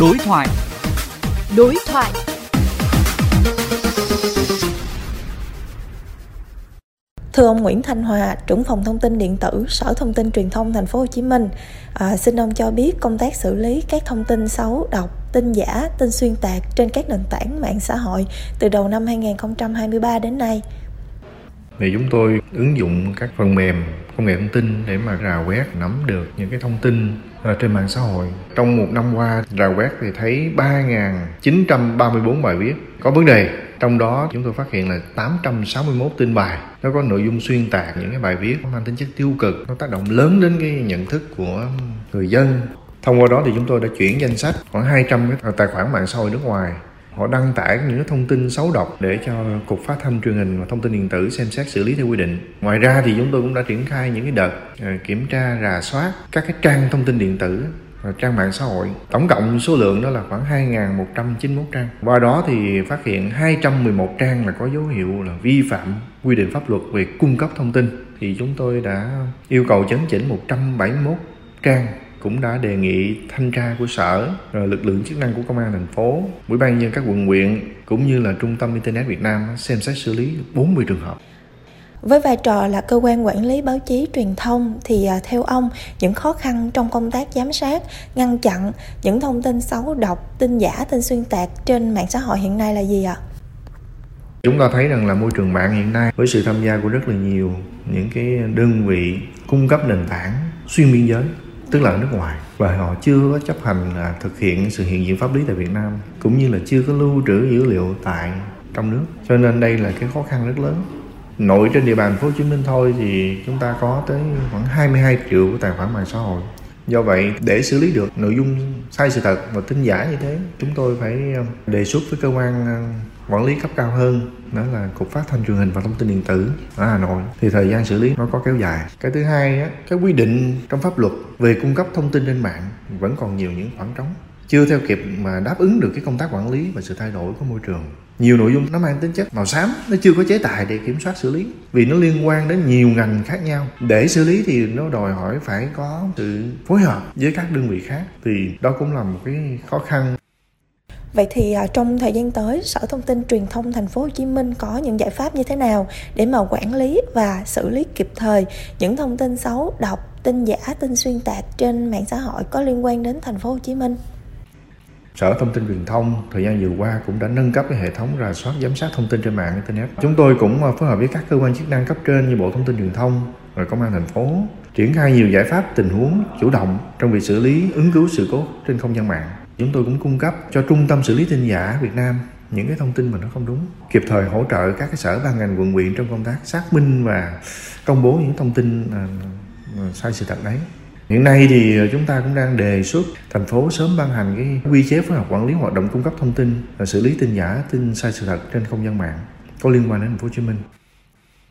Đối thoại. Đối thoại. Thưa ông Nguyễn Thanh Hòa, trưởng phòng thông tin điện tử, Sở Thông tin Truyền thông Thành phố Hồ Chí Minh, à, xin ông cho biết công tác xử lý các thông tin xấu, độc, tin giả, tin xuyên tạc trên các nền tảng mạng xã hội từ đầu năm 2023 đến nay. Thì chúng tôi ứng dụng các phần mềm công nghệ thông tin để mà rà quét, nắm được những cái thông tin ờ, trên mạng xã hội. Trong một năm qua, rà quét thì thấy 3.934 bài viết có vấn đề. Trong đó, chúng tôi phát hiện là 861 tin bài nó có nội dung xuyên tạc những cái bài viết mang tính chất tiêu cực nó tác động lớn đến cái nhận thức của người dân thông qua đó thì chúng tôi đã chuyển danh sách khoảng 200 cái tài khoản mạng xã hội nước ngoài họ đăng tải những thông tin xấu độc để cho cục phát thanh truyền hình và thông tin điện tử xem xét xử lý theo quy định. Ngoài ra thì chúng tôi cũng đã triển khai những cái đợt ờ, kiểm tra, rà soát các cái trang thông tin điện tử và trang mạng xã hội. Tổng cộng số lượng đó là khoảng 2.191 trang. Qua đó thì phát hiện 211 trang là có dấu hiệu là vi phạm quy định pháp luật về cung cấp thông tin. Thì chúng tôi đã yêu cầu chấn chỉnh 171 trang cũng đã đề nghị thanh tra của sở rồi lực lượng chức năng của công an thành phố ủy ban nhân các quận huyện cũng như là trung tâm internet việt nam xem xét xử lý 40 trường hợp. Với vai trò là cơ quan quản lý báo chí truyền thông thì à, theo ông những khó khăn trong công tác giám sát ngăn chặn những thông tin xấu độc tin giả tin xuyên tạc trên mạng xã hội hiện nay là gì ạ? Chúng ta thấy rằng là môi trường mạng hiện nay với sự tham gia của rất là nhiều những cái đơn vị cung cấp nền tảng xuyên biên giới tức là ở nước ngoài. Và họ chưa có chấp hành là thực hiện sự hiện diện pháp lý tại Việt Nam, cũng như là chưa có lưu trữ dữ liệu tại trong nước. Cho nên đây là cái khó khăn rất lớn. Nội trên địa bàn thành phố Hồ Chí Minh thôi thì chúng ta có tới khoảng 22 triệu tài khoản mạng xã hội do vậy, để xử lý được nội dung sai sự thật và tin giả như thế, chúng tôi phải ờ, đề xuất với cơ quan ờ, quản lý cấp cao hơn, đó là cục phát thanh truyền hình và thông tin điện tử ở Hà Nội. Thì thời gian xử lý nó có kéo dài. Cái thứ hai á, cái quy định trong pháp luật về cung cấp thông tin trên mạng vẫn còn nhiều những khoảng trống chưa theo kịp mà đáp ứng được cái công tác quản lý và sự thay đổi của môi trường. Nhiều nội dung nó mang tính chất màu xám nó chưa có chế tài để kiểm soát xử lý vì nó liên quan đến nhiều ngành khác nhau. Để xử lý thì nó đòi hỏi phải có sự phối hợp với các đơn vị khác thì đó cũng là một cái khó khăn. Vậy thì à, trong thời gian tới, Sở Thông tin Truyền thông Thành phố Hồ Chí Minh có những giải pháp như thế nào để mà quản lý và xử lý kịp thời những thông tin xấu, độc, tin giả, tin xuyên tạc trên mạng xã hội có liên quan đến Thành phố Hồ Chí Minh? Sở Thông tin Truyền thông thời gian vừa qua cũng đã nâng cấp cái hệ thống rà soát giám sát thông tin trên mạng internet. Chúng tôi cũng à, phối hợp với các cơ quan chức năng cấp trên như Bộ Thông tin Truyền thông, rồi Công an thành phố triển khai nhiều giải pháp tình huống chủ động trong việc xử lý ứng cứu sự cố trên không gian mạng chúng tôi cũng cung cấp cho trung tâm xử lý tin giả Việt Nam những cái thông tin mà nó không đúng kịp thời hỗ trợ các cái sở ban ngành quận huyện trong công tác xác minh và công bố những thông tin à, à, sai sự thật đấy hiện nay thì chúng ta cũng đang đề xuất thành phố sớm ban hành cái quy chế phối hợp quản lý hoạt động cung cấp thông tin và xử lý tin giả tin sai sự thật trên không gian mạng có liên quan đến thành phố Hồ Chí Minh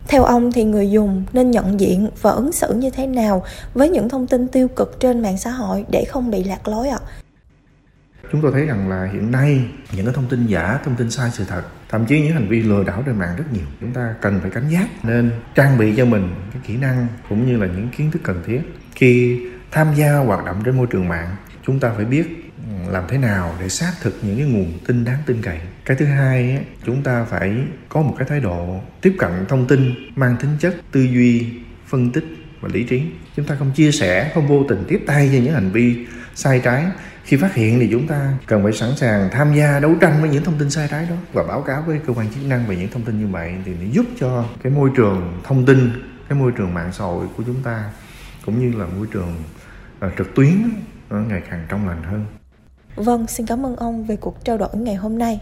theo ông thì người dùng nên nhận diện và ứng xử như thế nào với những thông tin tiêu cực trên mạng xã hội để không bị lạc lối ạ? À? chúng tôi thấy rằng là hiện nay những cái thông tin giả thông tin sai sự thật thậm chí những hành vi lừa đảo trên mạng rất nhiều chúng ta cần phải cảnh giác nên trang bị cho mình cái kỹ năng cũng như là những kiến thức cần thiết khi tham gia hoạt động trên môi trường mạng, chúng ta phải biết làm thế nào để xác thực những cái nguồn tin đáng tin cậy. Cái thứ hai chúng ta phải có một cái thái độ tiếp cận thông tin, mang tính chất tư duy, phân tích và lý trí. Chúng ta không chia sẻ, không vô tình tiếp tay cho những hành vi sai trái. Khi phát hiện thì chúng ta cần phải sẵn sàng tham gia đấu tranh với những thông tin sai trái đó và báo cáo với cơ quan chức năng về những thông tin như vậy thì nó giúp cho cái môi trường thông tin, cái môi trường mạng xã hội của chúng ta cũng như là môi trường à, trực tuyến nó ngày càng trong lành hơn Vâng, xin cảm ơn ông về cuộc trao đổi ngày hôm nay.